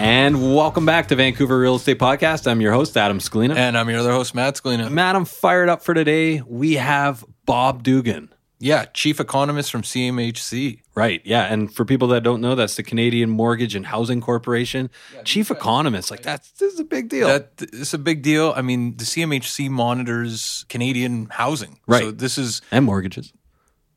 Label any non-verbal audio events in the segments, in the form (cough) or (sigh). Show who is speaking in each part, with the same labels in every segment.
Speaker 1: And welcome back to Vancouver Real Estate Podcast. I'm your host, Adam Scalina.
Speaker 2: And I'm your other host, Matt Scalina.
Speaker 1: Matt, I'm fired up for today. We have Bob Dugan.
Speaker 2: Yeah, chief economist from CMHC.
Speaker 1: Right. Yeah. And for people that don't know, that's the Canadian Mortgage and Housing Corporation. Yeah, chief economist. Like that's this is a big deal.
Speaker 2: That is a big deal. I mean, the CMHC monitors Canadian housing.
Speaker 1: Right.
Speaker 2: So this is
Speaker 1: and mortgages.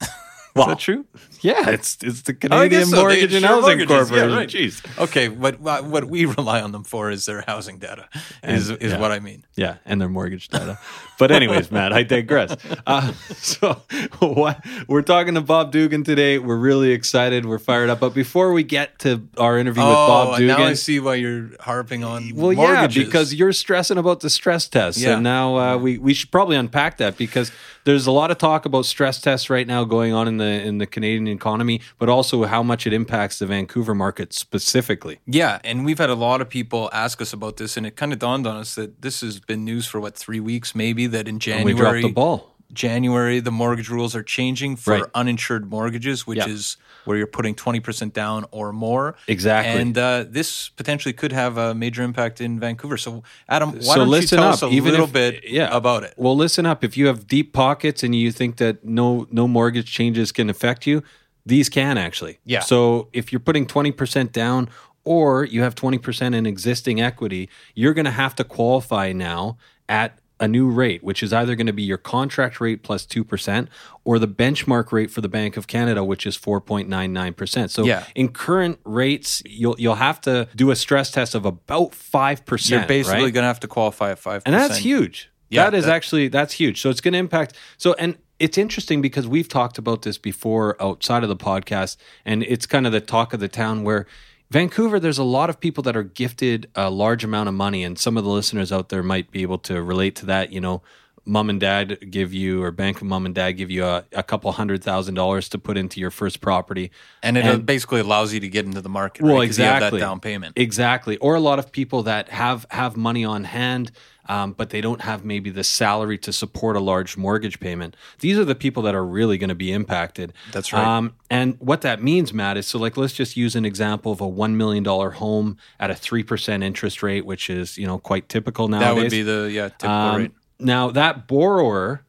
Speaker 1: (laughs)
Speaker 2: Is that true?
Speaker 1: Yeah, it's it's the Canadian so. Mortgage and Housing mortgages. Corporation. Yeah, right.
Speaker 2: Jeez. Okay, but what we rely on them for is their housing data. Is and, is yeah. what I mean.
Speaker 1: Yeah, and their mortgage data. but anyways, (laughs) Matt, I digress. Uh, so what we're talking to Bob Dugan today. We're really excited. We're fired up. But before we get to our interview
Speaker 2: oh,
Speaker 1: with Bob Dugan, Oh,
Speaker 2: now I see why you're harping on.
Speaker 1: Well,
Speaker 2: mortgages.
Speaker 1: yeah, because you're stressing about the stress test, yeah. and now uh, we we should probably unpack that because there's a lot of talk about stress tests right now going on in the in the Canadian economy, but also how much it impacts the Vancouver market specifically.
Speaker 2: Yeah, and we've had a lot of people ask us about this, and it kind of dawned on us that this has been news for what three weeks, maybe. That in January,
Speaker 1: and we dropped the ball.
Speaker 2: January, the mortgage rules are changing for right. uninsured mortgages, which is where you're putting 20% down or more.
Speaker 1: Exactly.
Speaker 2: And uh, this potentially could have a major impact in Vancouver. So, Adam, why
Speaker 1: so
Speaker 2: don't
Speaker 1: listen
Speaker 2: you tell
Speaker 1: up,
Speaker 2: us a
Speaker 1: even
Speaker 2: little
Speaker 1: if,
Speaker 2: bit
Speaker 1: yeah.
Speaker 2: about it?
Speaker 1: Well, listen up. If you have deep pockets and you think that no no mortgage changes can affect you, these can actually.
Speaker 2: Yeah.
Speaker 1: So if you're putting 20% down or you have 20% in existing equity, you're going to have to qualify now at a new rate, which is either going to be your contract rate plus 2% or the benchmark rate for the Bank of Canada, which is 4.99%. So
Speaker 2: yeah.
Speaker 1: in current rates, you'll you'll have to do a stress test of about 5%.
Speaker 2: You're basically
Speaker 1: right?
Speaker 2: going to have to qualify at 5%.
Speaker 1: And that's huge.
Speaker 2: Yeah,
Speaker 1: that is
Speaker 2: that,
Speaker 1: actually that's huge. So it's going to impact so and it's interesting because we've talked about this before outside of the podcast, and it's kind of the talk of the town where Vancouver, there's a lot of people that are gifted a large amount of money, and some of the listeners out there might be able to relate to that. You know, mom and dad give you, or bank of mom and dad give you a, a couple hundred thousand dollars to put into your first property,
Speaker 2: and it and, basically allows you to get into the market.
Speaker 1: Well,
Speaker 2: right?
Speaker 1: exactly,
Speaker 2: that down payment,
Speaker 1: exactly. Or a lot of people that have have money on hand um, but they don't have maybe the salary to support a large mortgage payment. These are the people that are really going to be impacted.
Speaker 2: That's right. Um,
Speaker 1: and what that means, Matt, is so like let's just use an example of a one million dollar home at a three percent interest rate, which is you know quite typical now
Speaker 2: That would be the yeah typical
Speaker 1: um,
Speaker 2: rate.
Speaker 1: Now that borrower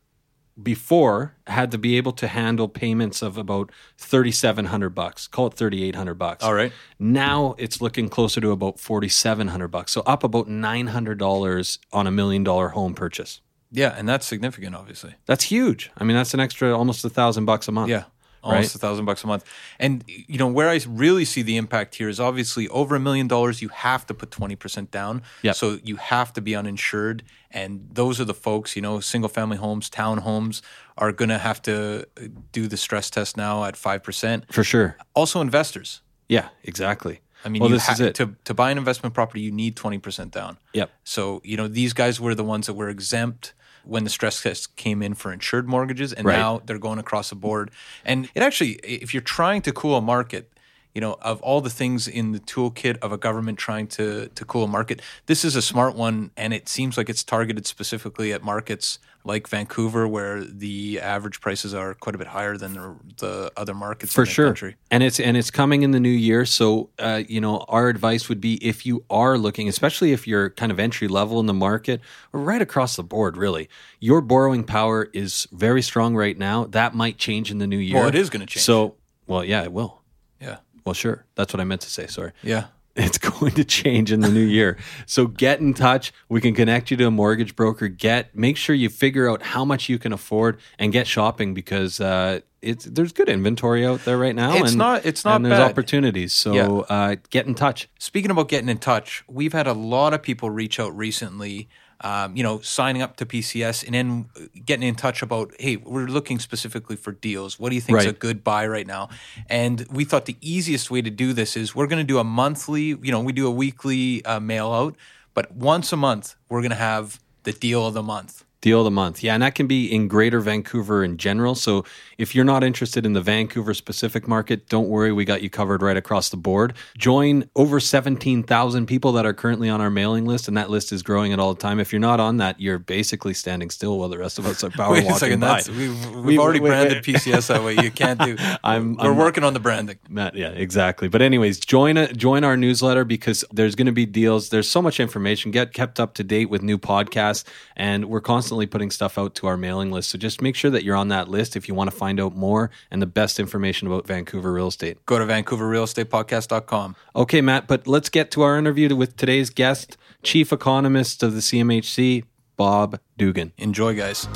Speaker 1: before had to be able to handle payments of about 3700 bucks call it 3800 bucks
Speaker 2: All right.
Speaker 1: now it's looking closer to about 4700 bucks so up about $900 on a million dollar home purchase
Speaker 2: Yeah, and that's significant, obviously.
Speaker 1: that's huge i mean that's an extra almost a thousand bucks a month
Speaker 2: Yeah. Almost a thousand bucks a month. And you know, where I really see the impact here is obviously over a million dollars, you have to put twenty percent down.
Speaker 1: Yep.
Speaker 2: So you have to be uninsured. And those are the folks, you know, single family homes, townhomes are gonna have to uh, do the stress test now at five percent.
Speaker 1: for sure
Speaker 2: Also investors.
Speaker 1: yeah exactly
Speaker 2: I mean,
Speaker 1: well
Speaker 2: you
Speaker 1: this
Speaker 2: ha-
Speaker 1: is it
Speaker 2: to to buy an investment property, you need twenty percent down.
Speaker 1: yep
Speaker 2: So, you know, these guys were the ones that were exempt when the stress test came in for insured mortgages, and
Speaker 1: Right.
Speaker 2: now they're going across the board. And it actually, if you're trying to cool a market, you know, of all the things in the toolkit of a government trying to to cool a market, this is a smart one, and it seems like it's targeted specifically at markets like Vancouver, where the average prices are quite a bit higher than the, the other markets
Speaker 1: for
Speaker 2: in
Speaker 1: sure.
Speaker 2: country.
Speaker 1: and it's and it's coming in the new year so uh, you know our advice would be if you are looking especially if you're kind of entry level in the market or right across the board really your borrowing power is very strong right now. That might change in the new year.
Speaker 2: Well, it is gonna change.
Speaker 1: so well yeah it will.
Speaker 2: Yeah,
Speaker 1: well sure that's what i meant to say sorry
Speaker 2: yeah. (laughs)
Speaker 1: it's going to change in the new year. So get in touch. We can connect you to a mortgage broker. Get make sure you figure out how much you can afford and get shopping because uh, it's there's good inventory out there right now.
Speaker 2: It's
Speaker 1: and,
Speaker 2: not- it's not
Speaker 1: and there's
Speaker 2: bad.
Speaker 1: opportunities. So
Speaker 2: Yeah.
Speaker 1: uh, get in touch.
Speaker 2: Speaking about getting in touch, we've had a lot of people reach out recently, um, you know, signing up to PCS and then getting in touch about, hey, we're looking specifically for deals. What do you think is a good buy right now? And we thought the easiest way to do this is we're going to do a monthly, you know, we do a weekly uh, mail out, but once a month, we're going to have the deal of the month.
Speaker 1: Deal of the month. Yeah, and that can be in greater Vancouver in general. So if you're not interested in the Vancouver specific market, don't worry. We got you covered right across the board. Join over 17,000 people that are currently on our mailing list, and that list is growing at all the time. If you're not on that, you're basically standing still while the rest of us are (laughs) power
Speaker 2: Wait a
Speaker 1: walking
Speaker 2: second,
Speaker 1: by.
Speaker 2: that's, we've, we've
Speaker 1: We-
Speaker 2: already
Speaker 1: wait,
Speaker 2: branded
Speaker 1: wait.
Speaker 2: PCS that way. You can't do. (laughs)
Speaker 1: I'm-
Speaker 2: we're
Speaker 1: I'm-
Speaker 2: working on the branding.
Speaker 1: Matt, yeah, exactly. But anyways, join a, join our newsletter because there's going to be deals. There's so much information. Get kept up to date with new podcasts, and we're constantly putting stuff out to our mailing list. So just make sure that you're on that list if you want to find out more and the best information about Vancouver real estate.
Speaker 2: Go to VancouverRealEstatePodcast.com.
Speaker 1: Okay, Matt, but let's get to our interview with today's guest, Chief Economist of the CMHC, Bob Dugan.
Speaker 2: Enjoy, guys.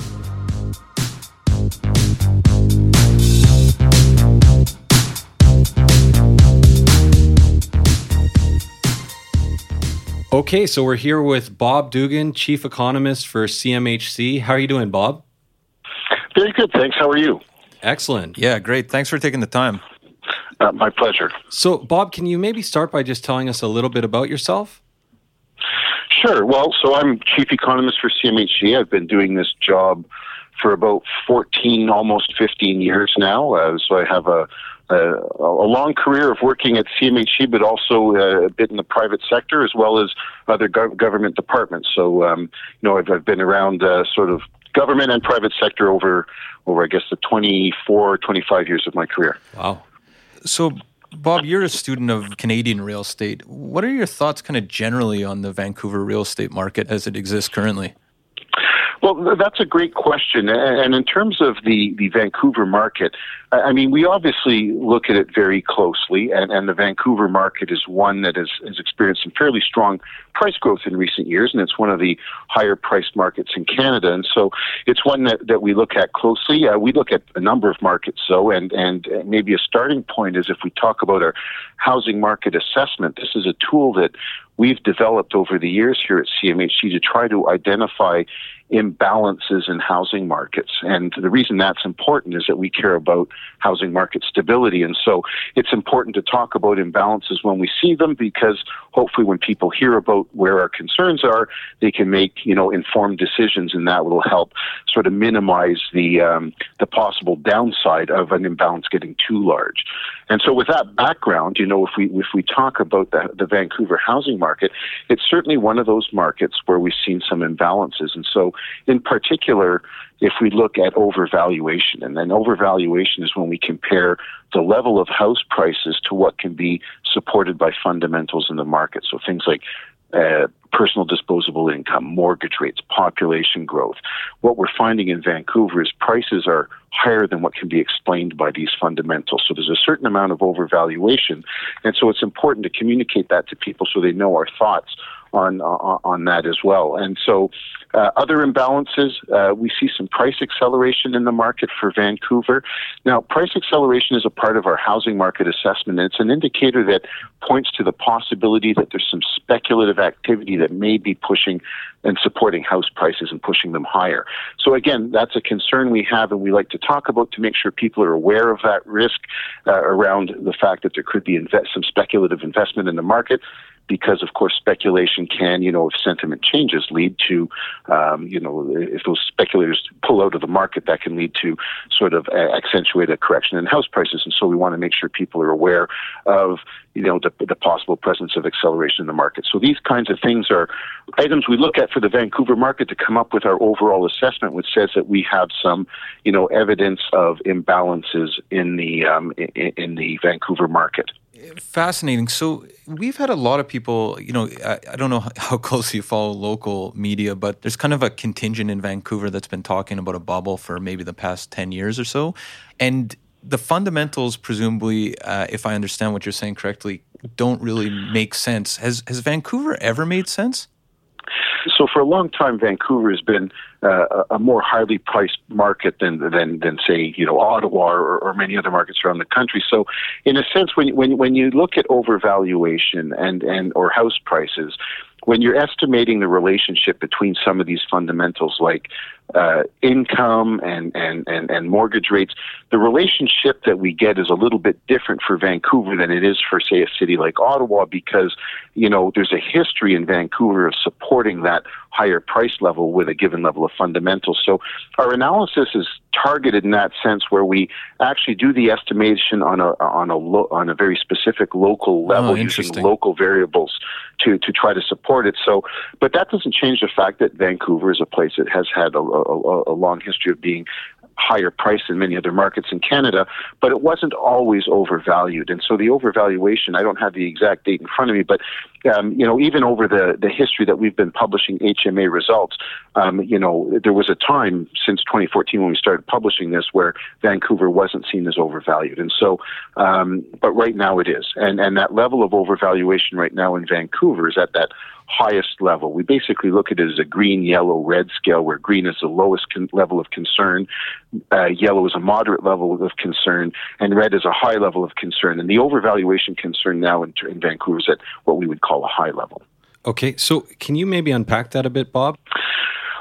Speaker 1: Okay, so we're here with Bob Dugan, Chief Economist for CMHC. How are you doing, Bob?
Speaker 3: Very good, thanks. How are you?
Speaker 1: Excellent.
Speaker 2: Yeah, great. Thanks for taking the time.
Speaker 3: Uh, my pleasure.
Speaker 1: So, Bob, can you maybe start by just telling us a little bit about yourself?
Speaker 3: Sure. Well, so I'm chief economist for CMHC. I've been doing this job for about 14, almost 15 years now. Uh, so I have a, a, a long career of working at CMHC, but also uh, a bit in the private sector as well as other gov- government departments. So, um, you know, I've, I've been around uh, sort of government and private sector over, over I guess, the 24, 25 years of my career.
Speaker 1: Wow.
Speaker 2: So, Bob, you're a student of Canadian real estate. What are your thoughts, kind of generally, on the Vancouver real estate market as it exists currently?
Speaker 3: Well, that's a great question. And in terms of the, the Vancouver market, I mean, we obviously look at it very closely, and, and the Vancouver market is one that has, has experienced some fairly strong price growth in recent years, and it's one of the higher priced markets in Canada. And so it's one that, that we look at closely. Uh, we look at a number of markets, though, and, and maybe a starting point is if we talk about our housing market assessment, this is a tool that we've developed over the years here at CMHC to try to identify imbalances in housing markets. And the reason that's important is that we care about housing market stability. And so it's important to talk about imbalances when we see them because hopefully when people hear about where our concerns are, they can make, you know, informed decisions and that will help sort of minimize the, um, the possible downside of an imbalance getting too large. And so with that background, you know, if we, if we talk about the, the Vancouver housing market, it's certainly one of those markets where we've seen some imbalances. And so in particular, if we look at overvaluation, and then overvaluation is when we compare the level of house prices to what can be supported by fundamentals in the market. So things like uh, personal disposable income, mortgage rates, population growth. What we're finding in Vancouver is prices are higher than what can be explained by these fundamentals. So there's a certain amount of overvaluation. And so it's important to communicate that to people so they know our thoughts on on, that as well. And so, uh, other imbalances, uh, we see some price acceleration in the market for Vancouver. Now, price acceleration is a part of our housing market assessment, and it's an indicator that points to the possibility that there's some speculative activity that may be pushing and supporting house prices and pushing them higher. So again, that's a concern we have, and we like to talk about to make sure people are aware of that risk uh, around the fact that there could be invest- some speculative investment in the market because of course speculation can, you know, if sentiment changes, lead to, um, you know, if those speculators pull out of the market, that can lead to sort of accentuate a correction in house prices. And so we want to make sure people are aware of, you know, the, the possible presence of acceleration in the market. So these kinds of things are items we look at for the Vancouver market to come up with our overall assessment, which says that we have some, you know, evidence of imbalances in the um, in, in the Vancouver market.
Speaker 2: Fascinating. So we've had a lot of people, you know, I, I, don't know (laughs) how closely you follow local media, but there's kind of a contingent in Vancouver that's been talking about a bubble for maybe the past 10 years or so. And the fundamentals, presumably, uh, if I understand what you're saying correctly, don't really make sense. Has, has Vancouver ever made sense?
Speaker 3: So for a long time, Vancouver has been uh, a more highly priced market than than than say you know Ottawa or, or many other markets around the country. So in a sense, when when when you look at overvaluation and and or house prices, when you're estimating the relationship between some of these fundamentals like uh, income and, and, and, and mortgage rates, the relationship that we get is a little bit different for Vancouver than it is for, say, a city like Ottawa because, you know, there's a history in Vancouver of supporting that higher price level with a given level of fundamentals. So our analysis is targeted in that sense where we actually do the estimation on a on a lo- on a very specific local oh, level oh, using local variables to to try to support it. So, but that doesn't change the fact that Vancouver is a place that has had a, a, a long history of being higher price than many other markets in Canada, but it wasn't always overvalued. And so the overvaluation, I don't have the exact date in front of me, but um, you know, even over the, the history that we've been publishing HMA results, um, you know, there was a time since 2014 when we started publishing this where Vancouver wasn't seen as overvalued. And so, um, but right now it is. And, and that level of overvaluation right now in Vancouver is at that highest level. We basically look at it as a green, yellow, red scale, where green is the lowest con- level of concern, uh, yellow is a moderate level of concern, and red is a high level of concern. And the overvaluation concern now in, in Vancouver is at what we would call a high level.
Speaker 1: Okay, so can you maybe unpack that a bit, Bob?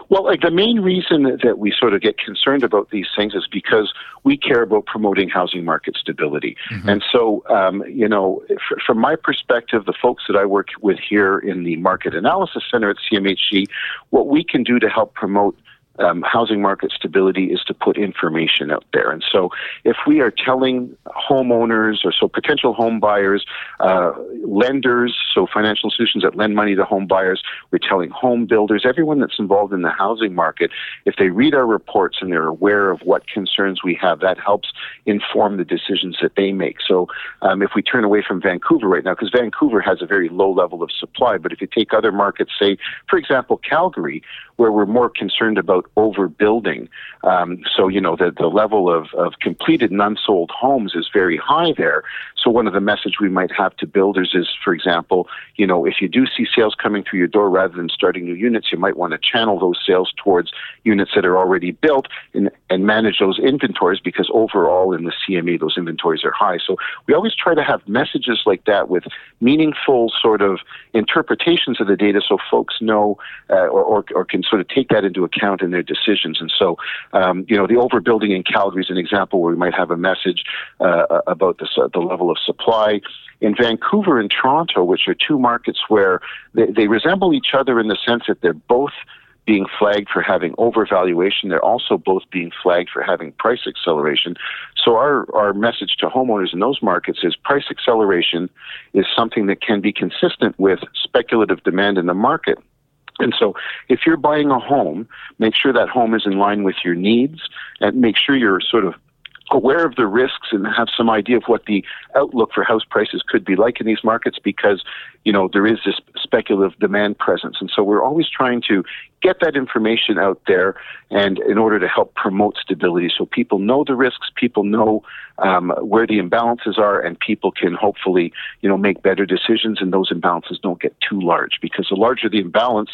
Speaker 3: Well, like the main reason that we sort of get concerned about these things is because we care about promoting housing market stability. Mm-hmm. And so, um, you know, f- from my perspective, the folks that I work with here in the Market Analysis Center at CMHC, what we can do to help promote um, housing market stability is to put information out there. And so, if we are telling homeowners or so potential home buyers, uh, lenders, so financial institutions that lend money to home buyers, we're telling home builders, everyone that's involved in the housing market, if they read our reports and they're aware of what concerns we have, that helps inform the decisions that they make. So, um, if we turn away from Vancouver right now, because Vancouver has a very low level of supply, but if you take other markets, say, for example, Calgary, where we're more concerned about overbuilding. Um, so, you know, the, the level of, of completed and unsold homes is very high there. So, one of the message we might have to builders is, for example, you know, if you do see sales coming through your door rather than starting new units, you might want to channel those sales towards units that are already built and, and manage those inventories because overall in the CMA, those inventories are high. So, we always try to have messages like that with meaningful sort of interpretations of the data so folks know uh, or, or, or can sort of take that into account in their decisions. And so, um, you know, the overbuilding in Calgary is an example where we might have a message uh, about the, the level of supply. In Vancouver and Toronto, which are two markets where they, they resemble each other in the sense that they're both being flagged for having overvaluation. They're also both being flagged for having price acceleration. So our, our message to homeowners in those markets is price acceleration is something that can be consistent with speculative demand in the market. And so, if you're buying a home, make sure that home is in line with your needs and make sure you're sort of aware of the risks and have some idea of what the outlook for house prices could be like in these markets because you know there is this speculative demand presence. And so we're always trying to get that information out there and in order to help promote stability so people know the risks, people know um, where the imbalances are, and people can hopefully, you know, make better decisions and those imbalances don't get too large because the larger the imbalance,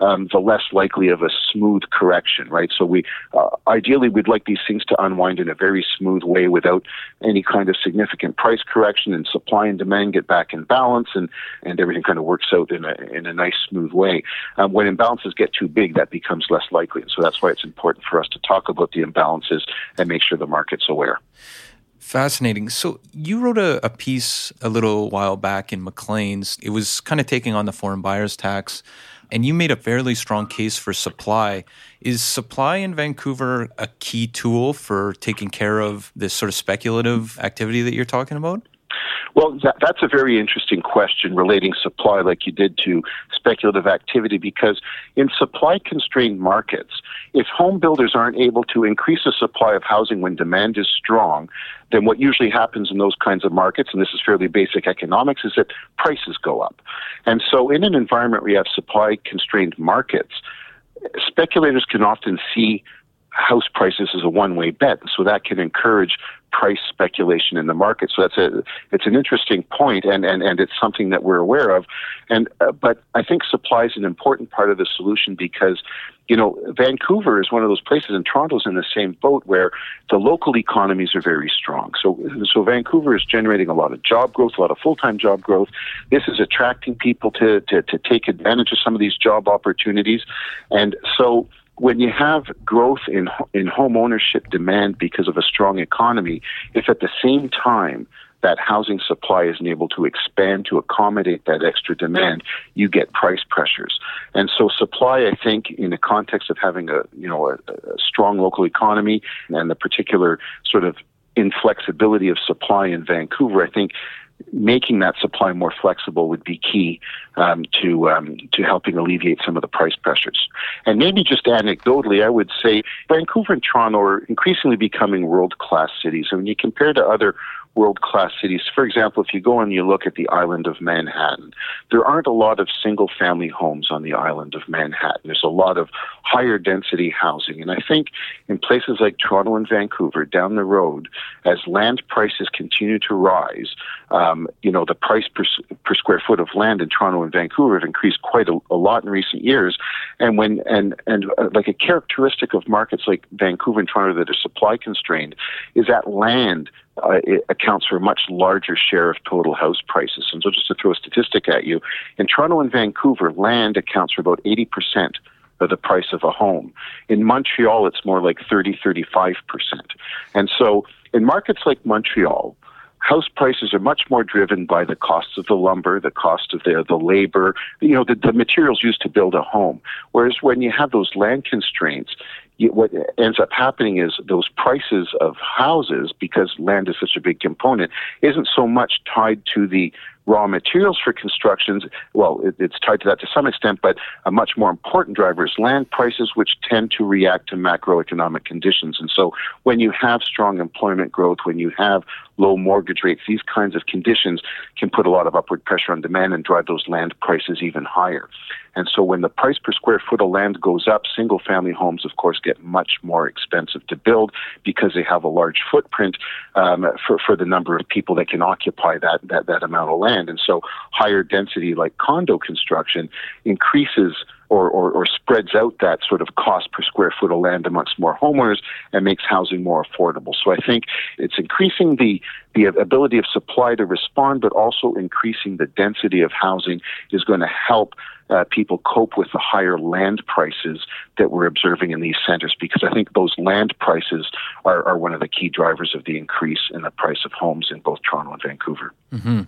Speaker 3: um, the less likely of a smooth correction, right? So we uh, ideally we'd like these things to unwind in a very smooth way without any kind of significant price correction, and supply and demand get back in balance, and and everything kind of works out in a in a nice smooth way. Um, when imbalances get too big, that becomes less likely, and so that's why it's important for us to talk about the imbalances and make sure the market's aware.
Speaker 2: Fascinating. So you wrote a, a, piece a little while back in Maclean's. It was kind of taking on the foreign buyers tax and you made a fairly strong case for supply. Is supply in Vancouver a key tool for taking care of this sort of speculative activity that you're talking about?
Speaker 3: Well, that, that's a very interesting question relating supply, like you did to speculative activity, because in supply constrained markets, if home builders aren't able to increase the supply of housing when demand is strong, then what usually happens in those kinds of markets, and this is fairly basic economics, is that prices go up. And so, in an environment where you have supply constrained markets, speculators can often see house prices is a one way bet. So that can encourage price speculation in the market. So that's a it's an interesting point, and and and it's something that we're aware of. And uh, but I think supply is an important part of the solution because. You know, Vancouver is one of those places, and Toronto's in the same boat where the local economies are very strong. So, so Vancouver is generating a lot of job growth, a lot of full-time job growth. This is attracting people to to, to take advantage of some of these job opportunities, and so when you have growth in in home ownership demand because of a strong economy, if at the same time that housing supply isn't able to expand to accommodate that extra demand, you get price pressures. And so supply, I think, in the context of having a you know a, a strong local economy and the particular sort of inflexibility of supply in Vancouver, I think making that supply more flexible would be key um, to um, to helping alleviate some of the price pressures. And maybe just anecdotally, I would say Vancouver and Toronto are increasingly becoming world class cities. And when you compare to other world class cities. For example, if you go and you look at the island of Manhattan, there aren't a lot of single family homes on the island of Manhattan. There's a lot of higher density housing. And I think in places like Toronto and Vancouver, down the road, as land prices continue to rise, um, you know, the price per, per square foot of land in Toronto and Vancouver have increased quite a, a lot in recent years. And when, and, and uh, like a characteristic of markets like Vancouver and Toronto that are supply constrained is that land uh, it accounts for a much larger share of total house prices. And so, just to throw a statistic at you, in Toronto and Vancouver, land accounts for about 80% of the price of a home. In Montreal, it's more like 30, 35%. And so, in markets like Montreal, house prices are much more driven by the costs of the lumber, the cost of the, the labor, you know, the, the materials used to build a home. Whereas when you have those land constraints, what ends up happening is those prices of houses, because land is such a big component, isn't so much tied to the raw materials for constructions. Well, it, it's tied to that to some extent, but a much more important driver is land prices, which tend to react to macroeconomic conditions. And so when you have strong employment growth, when you have low mortgage rates, these kinds of conditions can put a lot of upward pressure on demand and drive those land prices even higher. And so when the price per square foot of land goes up, single family homes, of course, get much more expensive to build because they have a large footprint um, for, for the number of people that can occupy that, that, that amount of land. And so higher density like condo construction increases or, or, or, spreads out that sort of cost per square foot of land amongst more homeowners and makes housing more affordable. So I think it's increasing the, the ability of supply to respond, but also increasing the density of housing is going to help uh, people cope with the higher land prices that we're observing in these centers because I think those land prices are, are one of the key drivers of the increase in the price of homes in both Toronto and Vancouver.
Speaker 2: Mm-hmm.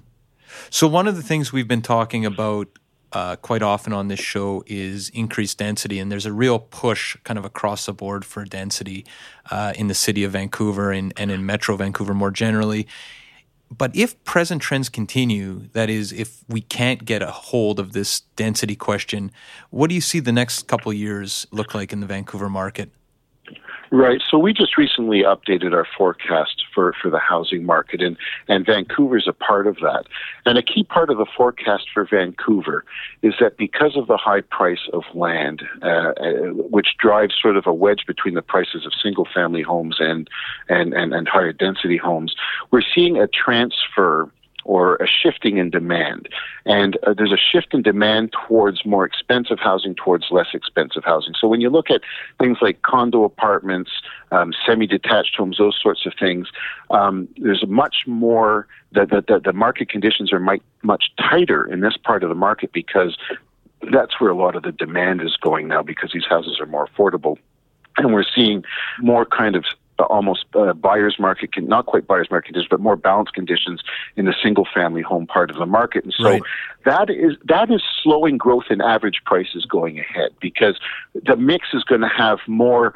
Speaker 2: So, one of the things we've been talking about uh, quite often on this show is increased density, and there's a real push kind of across the board for density uh, in the city of Vancouver and, and in Metro Vancouver more generally. But if present trends continue, that is, if we can't get a hold of this density question, what do you see the next couple years look like in the Vancouver market?
Speaker 3: Right. So we just recently updated our forecast for, for the housing market, and, and Vancouver is a part of that. And a key part of the forecast for Vancouver is that because of the high price of land, uh, uh which drives sort of a wedge between the prices of single family homes and, and, and, and higher density homes, we're seeing a transfer or a shifting in demand. And uh, there's a shift in demand towards more expensive housing, towards less expensive housing. So when you look at things like condo apartments, um, semi-detached homes, those sorts of things, um, there's much more. The, the, the market conditions are much, much tighter in this part of the market because that's where a lot of the demand is going now because these houses are more affordable and we're seeing more kind of almost uh, buyer's market, not quite buyer's market conditions, but more balanced conditions in the single family home part of the market. And so right. that is that is slowing growth in average prices going ahead because the mix is going to have more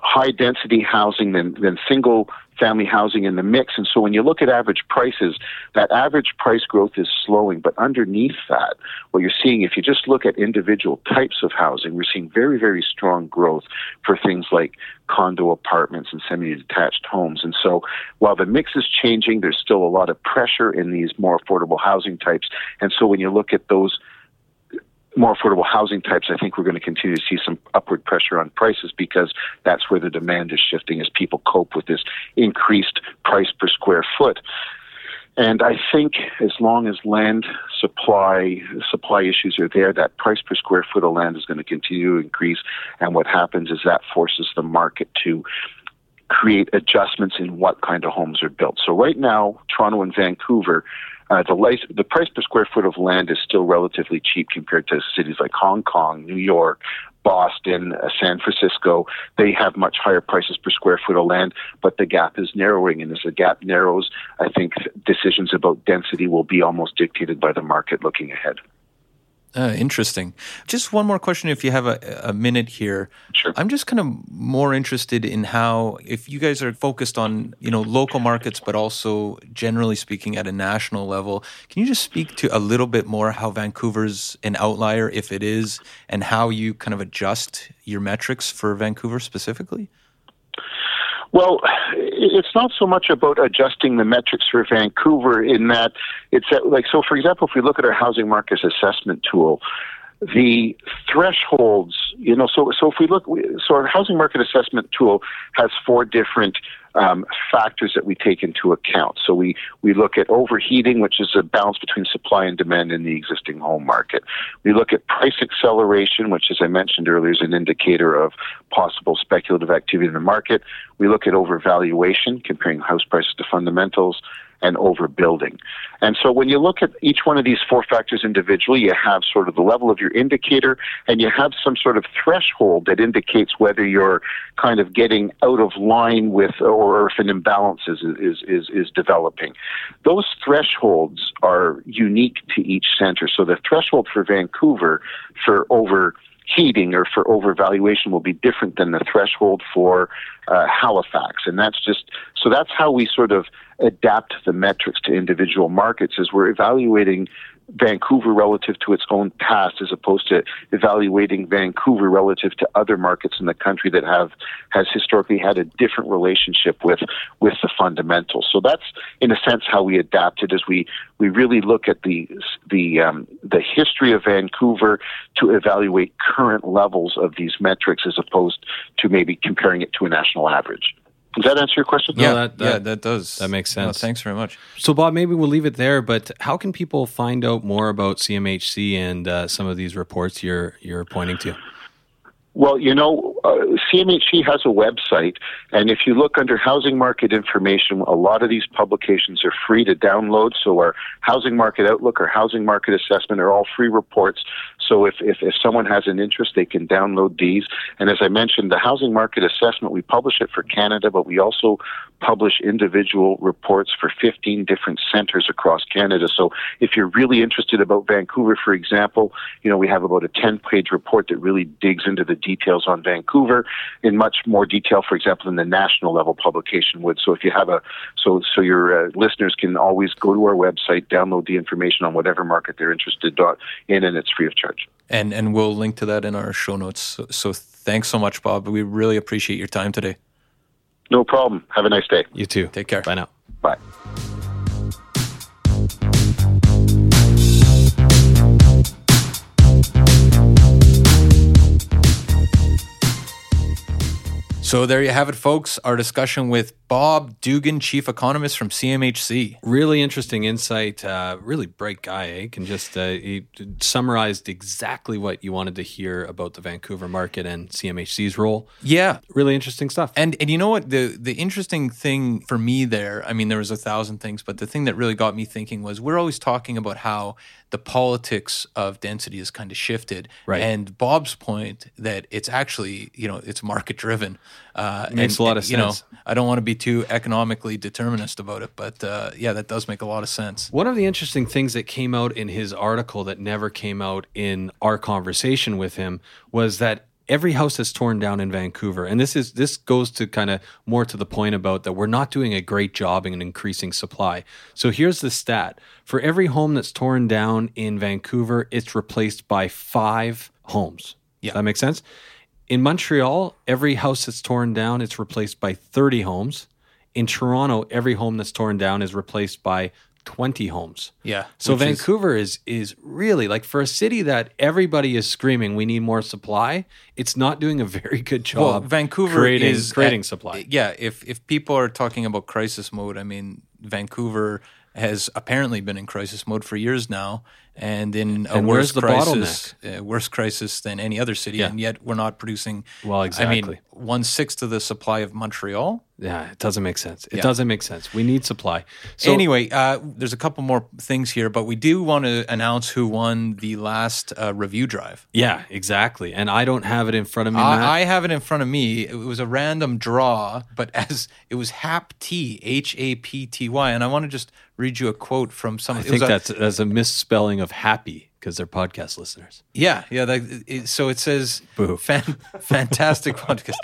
Speaker 3: high density housing than, than single family housing in the mix. And so when you look at average prices, that average price growth is slowing. But underneath that, what you're seeing, if you just look at individual types of housing, we're seeing very, very strong growth for things like condo apartments and semi detached homes. And so while the mix is changing, there's still a lot of pressure in these more affordable housing types. And so when you look at those more affordable housing types, I think we're going to continue to see some upward pressure on prices because that's where the demand is shifting as people cope with this increased price per square foot. And I think as long as land supply supply issues are there, that price per square foot of land is going to continue to increase. And what happens is that forces the market to create adjustments in what kind of homes are built. So right now, Toronto and Vancouver uh, the, the price per square foot of land is still relatively cheap compared to cities like Hong Kong, New York, Boston, uh, San Francisco. They have much higher prices per square foot of land, but the gap is narrowing. And as the gap narrows, I think decisions about density will be almost dictated by the market looking ahead.
Speaker 2: Uh, interesting. Just one more question, if you have a, a minute here.
Speaker 3: Sure.
Speaker 2: I'm just kind of more interested in how, if you guys are focused on you know local markets, but also generally speaking at a national level, can you just speak to a little bit more how Vancouver's an outlier, if it is, and how you kind of adjust your metrics for Vancouver specifically?
Speaker 3: Well, it's not so much about adjusting the metrics for Vancouver in that it's like so. For example, if we look at our housing market assessment tool, the thresholds, you know, so so if we look, so our housing market assessment tool has four different um, factors that we take into account. So we, we look at overheating, which is a balance between supply and demand in the existing home market. We look at price acceleration, which, as I mentioned earlier, is an indicator of possible speculative activity in the market. We look at overvaluation, comparing house prices to fundamentals and overbuilding. And so when you look at each one of these four factors individually, you have sort of the level of your indicator and you have some sort of threshold that indicates whether you're kind of getting out of line with or if an imbalance is, is, is, is developing. Those thresholds are unique to each center. So the threshold for Vancouver for over heating or for overvaluation will be different than the threshold for uh, Halifax. And that's just so that's how we sort of adapt the metrics to individual markets as we're evaluating Vancouver relative to its own past as opposed to evaluating Vancouver relative to other markets in the country that have has historically had a different relationship with with the fundamentals. So that's in a sense how we adapted as we we really look at the the um, the history of Vancouver to evaluate current levels of these metrics as opposed to maybe comparing it to a national average. Does that answer your question?
Speaker 2: Yeah, that, that, yeah, that does.
Speaker 1: That makes sense.
Speaker 2: thanks very much.
Speaker 1: So, Bob, maybe we'll leave it there. But how can people find out more about CMHC and uh, some of these reports you're you're pointing to?
Speaker 3: Well, you know, uh, CMHC has a website, and if you look under housing market information, a lot of these publications are free to download. So, our housing market outlook, our housing market assessment are all free reports. So, if, if, if someone has an interest, they can download these. And as I mentioned, the housing market assessment, we publish it for Canada, but we also publish individual reports for 15 different centers across Canada. So, if you're really interested about Vancouver, for example, you know, we have about a 10 page report that really digs into the details on Vancouver in much more detail, for example, than the national level publication would. So if you have a, so, so your uh, listeners can always go to our website, download the information on whatever market they're interested in, and it's free of charge.
Speaker 2: And, and we'll link to that in our show notes. So, so Thanks so much, Bob. We really appreciate your time today.
Speaker 3: No problem. Have a nice day.
Speaker 1: You too.
Speaker 2: Take care.
Speaker 1: Bye now.
Speaker 3: Bye.
Speaker 2: So there you have it, folks. Our discussion with Bob Dugan, chief economist from CMHC.
Speaker 1: Really interesting insight. Uh, really bright guy. Eh? Can just uh, he summarized exactly what you wanted to hear about the Vancouver market and CMHC's role.
Speaker 2: Yeah,
Speaker 1: Really interesting stuff.
Speaker 2: And and you know what the the interesting thing for me there, I mean there was a thousand things, but the thing that really got me thinking was we're always talking about how the politics of density has kind of shifted.
Speaker 1: Right.
Speaker 2: And Bob's point that it's actually, you know, it's market driven. Uh
Speaker 1: Makes
Speaker 2: and-
Speaker 1: a lot of
Speaker 2: you know,
Speaker 1: sense.
Speaker 2: I don't want to be too economically determinist about it, but uh, yeah, that does make a lot of sense.
Speaker 1: One of the interesting things that came out in his article that never came out in our conversation with him was that every house that's torn down in Vancouver, and this is this goes to kind of more to the point about that we're not doing a great job in increasing supply. So here's the stat: for every home that's torn down in Vancouver, it's replaced by five homes.
Speaker 2: Yeah.
Speaker 1: that makes sense. In Montreal, every house that's torn down, it's replaced by 30 homes. In Toronto, every home that's torn down is replaced by 20 homes.
Speaker 2: Yeah.
Speaker 1: So Vancouver is, is really like for a city that everybody is screaming we need more supply, it's not doing a very good job.
Speaker 2: well, Vancouver
Speaker 1: creating,
Speaker 2: is
Speaker 1: creating
Speaker 2: at-
Speaker 1: supply.
Speaker 2: Yeah, if if people are talking about crisis mode, I mean, Vancouver has apparently been in crisis mode for years now, and in a
Speaker 1: And
Speaker 2: worse crisis, uh, worse crisis than any other city,
Speaker 1: Yeah.
Speaker 2: and yet we're not producing.
Speaker 1: Well, exactly.
Speaker 2: I mean, one sixth of the supply of Montreal.
Speaker 1: Yeah, it doesn't make sense. It
Speaker 2: Yeah.
Speaker 1: doesn't make sense. We need supply. So
Speaker 2: anyway, uh, there's a couple more things here, but we do want to announce who won the last uh, review drive.
Speaker 1: yeah, exactly. And I don't have it in front of me. Matt.
Speaker 2: I, have it in front of me. It was a random draw, but as it was Hap T H A P T Y, and I want to just read you a quote from some.
Speaker 1: I
Speaker 2: it
Speaker 1: think
Speaker 2: was a-
Speaker 1: that's that's a misspelling of happy because they're podcast listeners.
Speaker 2: yeah, yeah. That, it, so it says,
Speaker 1: Boo.
Speaker 2: Fan, (laughs) fantastic podcast.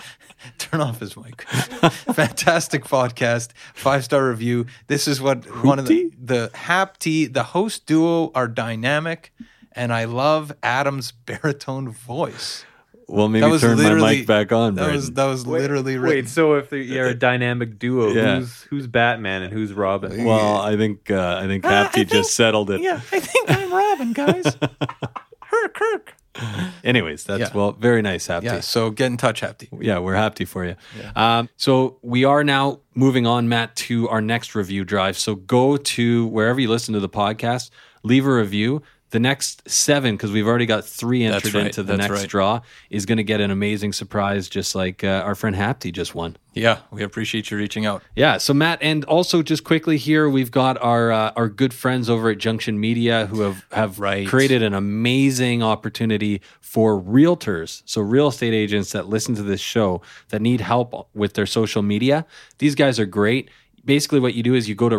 Speaker 2: (laughs) Turn off his mic. (laughs) fantastic podcast, five star review. This is what one of the the Hap T. The host duo are dynamic, and I love Adam's (laughs) baritone voice.
Speaker 1: Well, maybe
Speaker 2: That was
Speaker 1: turn my mic back on.
Speaker 2: That was that was literally written.
Speaker 4: Wait, so if you're a dynamic duo,
Speaker 1: Yeah.
Speaker 4: who's who's Batman and who's Robin?
Speaker 1: well, I think uh, I think Happy just settled it.
Speaker 2: Yeah, I think I'm Robin, guys. Herk, Kirk. (laughs)
Speaker 1: Anyways, that's
Speaker 2: Yeah.
Speaker 1: well, very nice, Happy.
Speaker 2: Yeah, so get in touch, Hapti.
Speaker 1: yeah, we're happy for you. Um, so we are now moving on, Matt, to our next review drive. So go to wherever you listen to the podcast, leave a review. The next seven, because we've already got three entered
Speaker 2: right,
Speaker 1: into the
Speaker 2: that's
Speaker 1: next
Speaker 2: right.
Speaker 1: draw, is going to get an amazing surprise, just like uh, our friend Hapti just won.
Speaker 2: Yeah, we appreciate you reaching out.
Speaker 1: Yeah. So Matt, and also just quickly here, we've got our uh, our good friends over at Junction Media who have have
Speaker 2: Right.
Speaker 1: created an amazing opportunity for realtors, so real estate agents that listen to this show that need help with their social media. These guys are great. Basically, what you do is you go to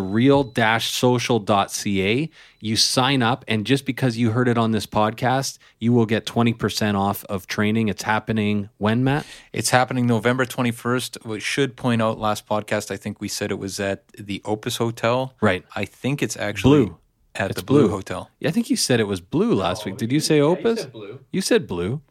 Speaker 1: real-social.ca, you sign up, and just because you heard it on this podcast, you will get 20% off of training. It's happening when, Matt?
Speaker 2: It's happening November 21st. We should point out last podcast, I think we said it was at the Opus Hotel.
Speaker 1: Right.
Speaker 2: I think it's actually
Speaker 1: Blue.
Speaker 2: at
Speaker 1: It's
Speaker 2: the Blue,
Speaker 1: Blue.
Speaker 2: Hotel.
Speaker 1: Yeah, I think you said it was blue last week. Did you say Opus?
Speaker 4: blue.
Speaker 1: You said blue.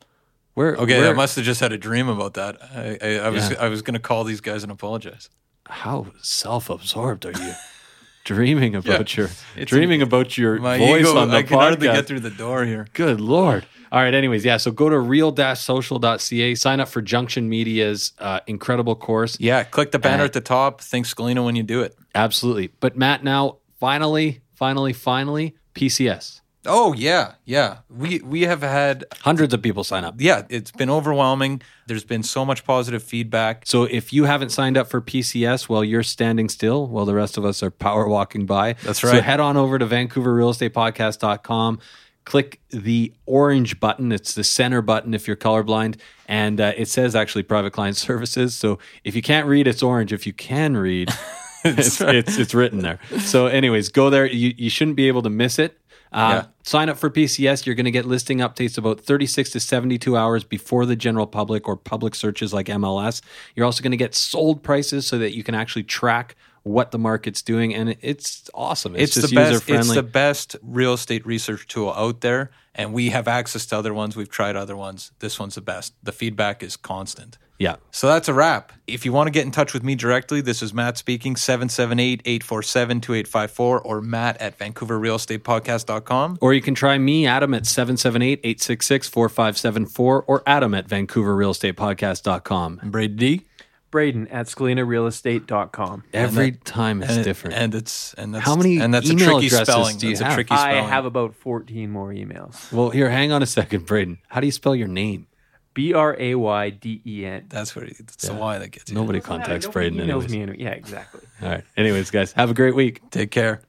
Speaker 1: Where?
Speaker 2: Okay,
Speaker 1: where,
Speaker 2: I must have just had a dream about that. I, I, I was
Speaker 1: Yeah.
Speaker 2: I was going to call these guys and apologize.
Speaker 1: How self-absorbed are you? (laughs) dreaming about your
Speaker 2: It's-
Speaker 1: dreaming about your
Speaker 2: My
Speaker 1: voice
Speaker 2: ego,
Speaker 1: on the
Speaker 2: I can hardly get through the door here.
Speaker 1: Good lord. All right. Anyways, yeah. So go to real-social.ca. Sign up for Junction Media's uh, incredible course.
Speaker 2: Yeah, click the banner
Speaker 1: Uh,
Speaker 2: at the top. Think Scalino when you do it.
Speaker 1: Absolutely. But Matt, now finally, finally, finally, PCS.
Speaker 2: Oh yeah, yeah. We we have had
Speaker 1: Hundreds of people sign up.
Speaker 2: yeah. It's been overwhelming. There's been so much positive feedback.
Speaker 1: So if you haven't signed up for PCS while you're standing still, while the rest of us are power walking by,
Speaker 2: That's
Speaker 1: So
Speaker 2: right.
Speaker 1: head on over to VancouverRealEstatePodcast.com, click the orange button. It's the center button if you're colorblind, and uh, it says actually Private Client (laughs) Services. So if you can't read, it's orange. If you can read, (laughs) it's, it's it's written there. So, anyways, go there. You you shouldn't be able to miss it. Uh,
Speaker 2: Yeah.
Speaker 1: Sign up for PCS. You're going to get listing updates about 36 to 72 hours before the general public or public searches like MLS. You're also going to get sold prices so that you can actually track what the market's doing, and it's awesome. It's,
Speaker 2: It's,
Speaker 1: just
Speaker 2: the best. It's the best real estate research tool out there, and we have access to other ones. We've tried other ones. This one's the best. The feedback is constant.
Speaker 1: Yeah.
Speaker 2: So that's a wrap. If you want to get in touch with me directly, this is Matt speaking, 778-847-2854 or matt at vancouverrealestatepodcast.com.
Speaker 1: Or you can try me, Adam, at 778-866-4574 or Adam at vancouverrealestatepodcast.com.
Speaker 2: And Brady D.
Speaker 4: Braden at scalinarealestate.com.
Speaker 1: Every
Speaker 2: that-
Speaker 1: time it's
Speaker 2: and,
Speaker 1: different.
Speaker 2: And it's and that's
Speaker 1: How many
Speaker 2: and that's a tricky
Speaker 1: addresses
Speaker 2: spelling.
Speaker 1: do you
Speaker 2: That's a
Speaker 1: have?
Speaker 2: tricky
Speaker 4: I have about 14 more emails.
Speaker 1: well, here, hang on a second, Braden. How do you spell your name?
Speaker 4: B R A Y D E N.
Speaker 2: that's where that's the why that gets you.
Speaker 1: Nobody contacts
Speaker 4: Nobody Brayden
Speaker 1: anyways.
Speaker 4: me anyway. Yeah, exactly. (laughs)
Speaker 1: All right. Anyways, guys, have a great week.
Speaker 2: Take care.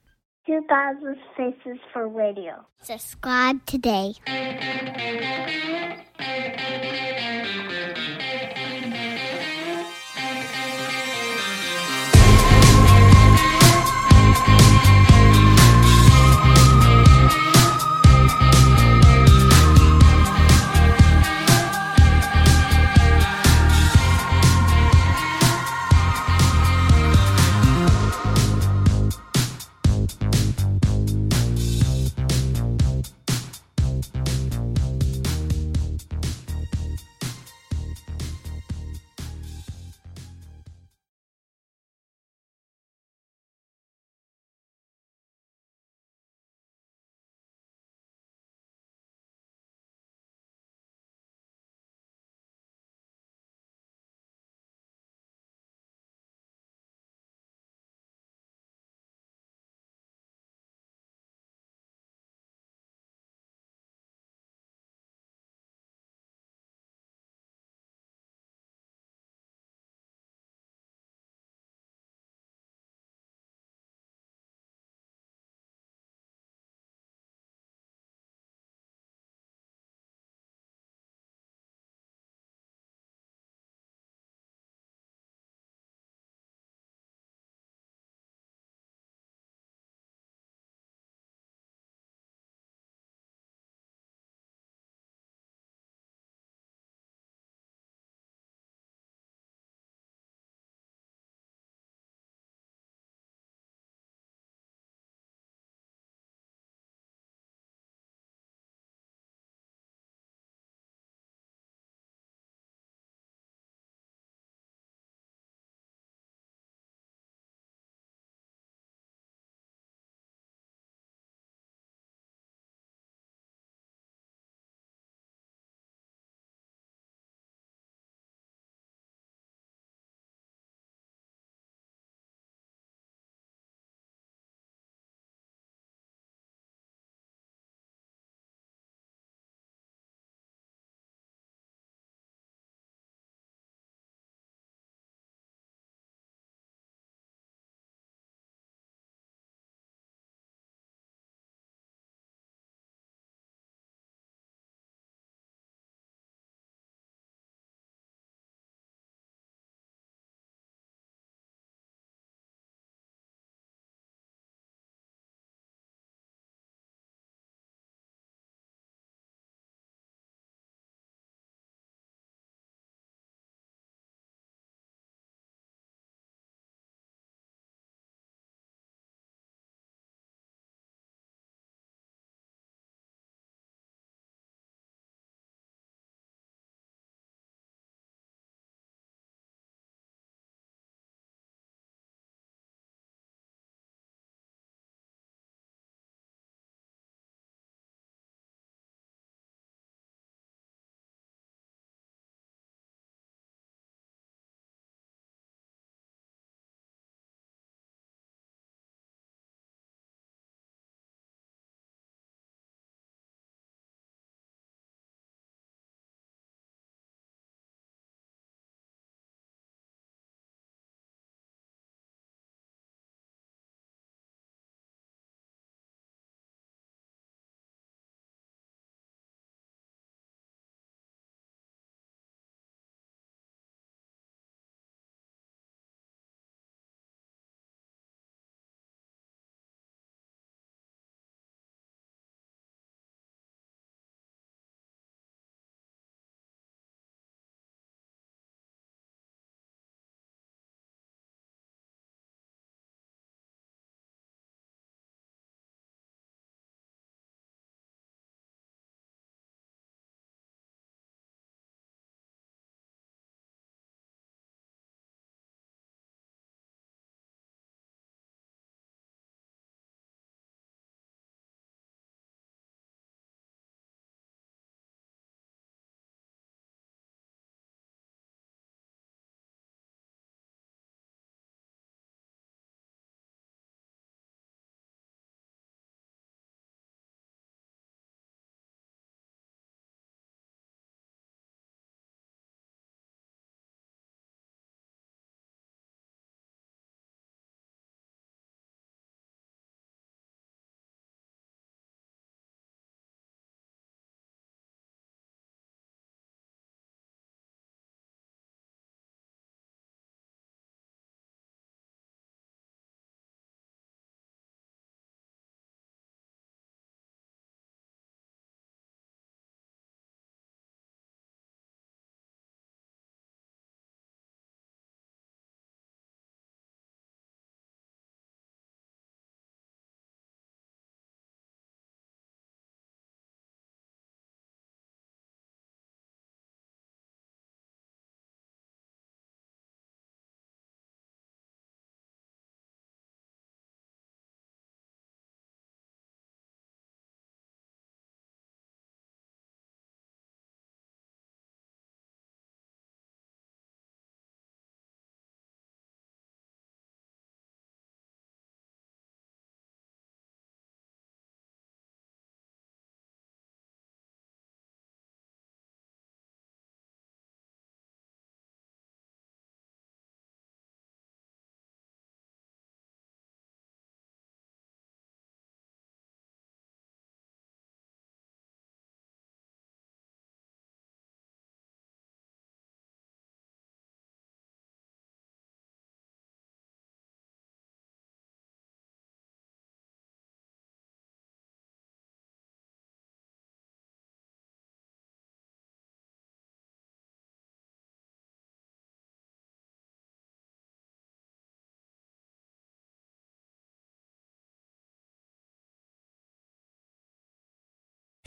Speaker 5: 2000 Faces for Radio. Subscribe today.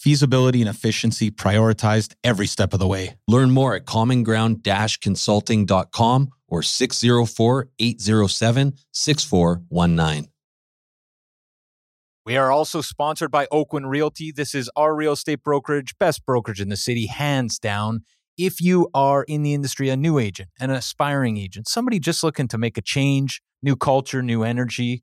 Speaker 6: feasibility and efficiency prioritized every step of the way.
Speaker 1: Learn more at commonground-consulting.com or 604-807-6419.
Speaker 2: We are also sponsored by Oakwyn Realty. This is our real estate brokerage, best brokerage in the city, hands down. If you are in the industry, a new agent, an aspiring agent, somebody just looking to make a change, new culture, new energy,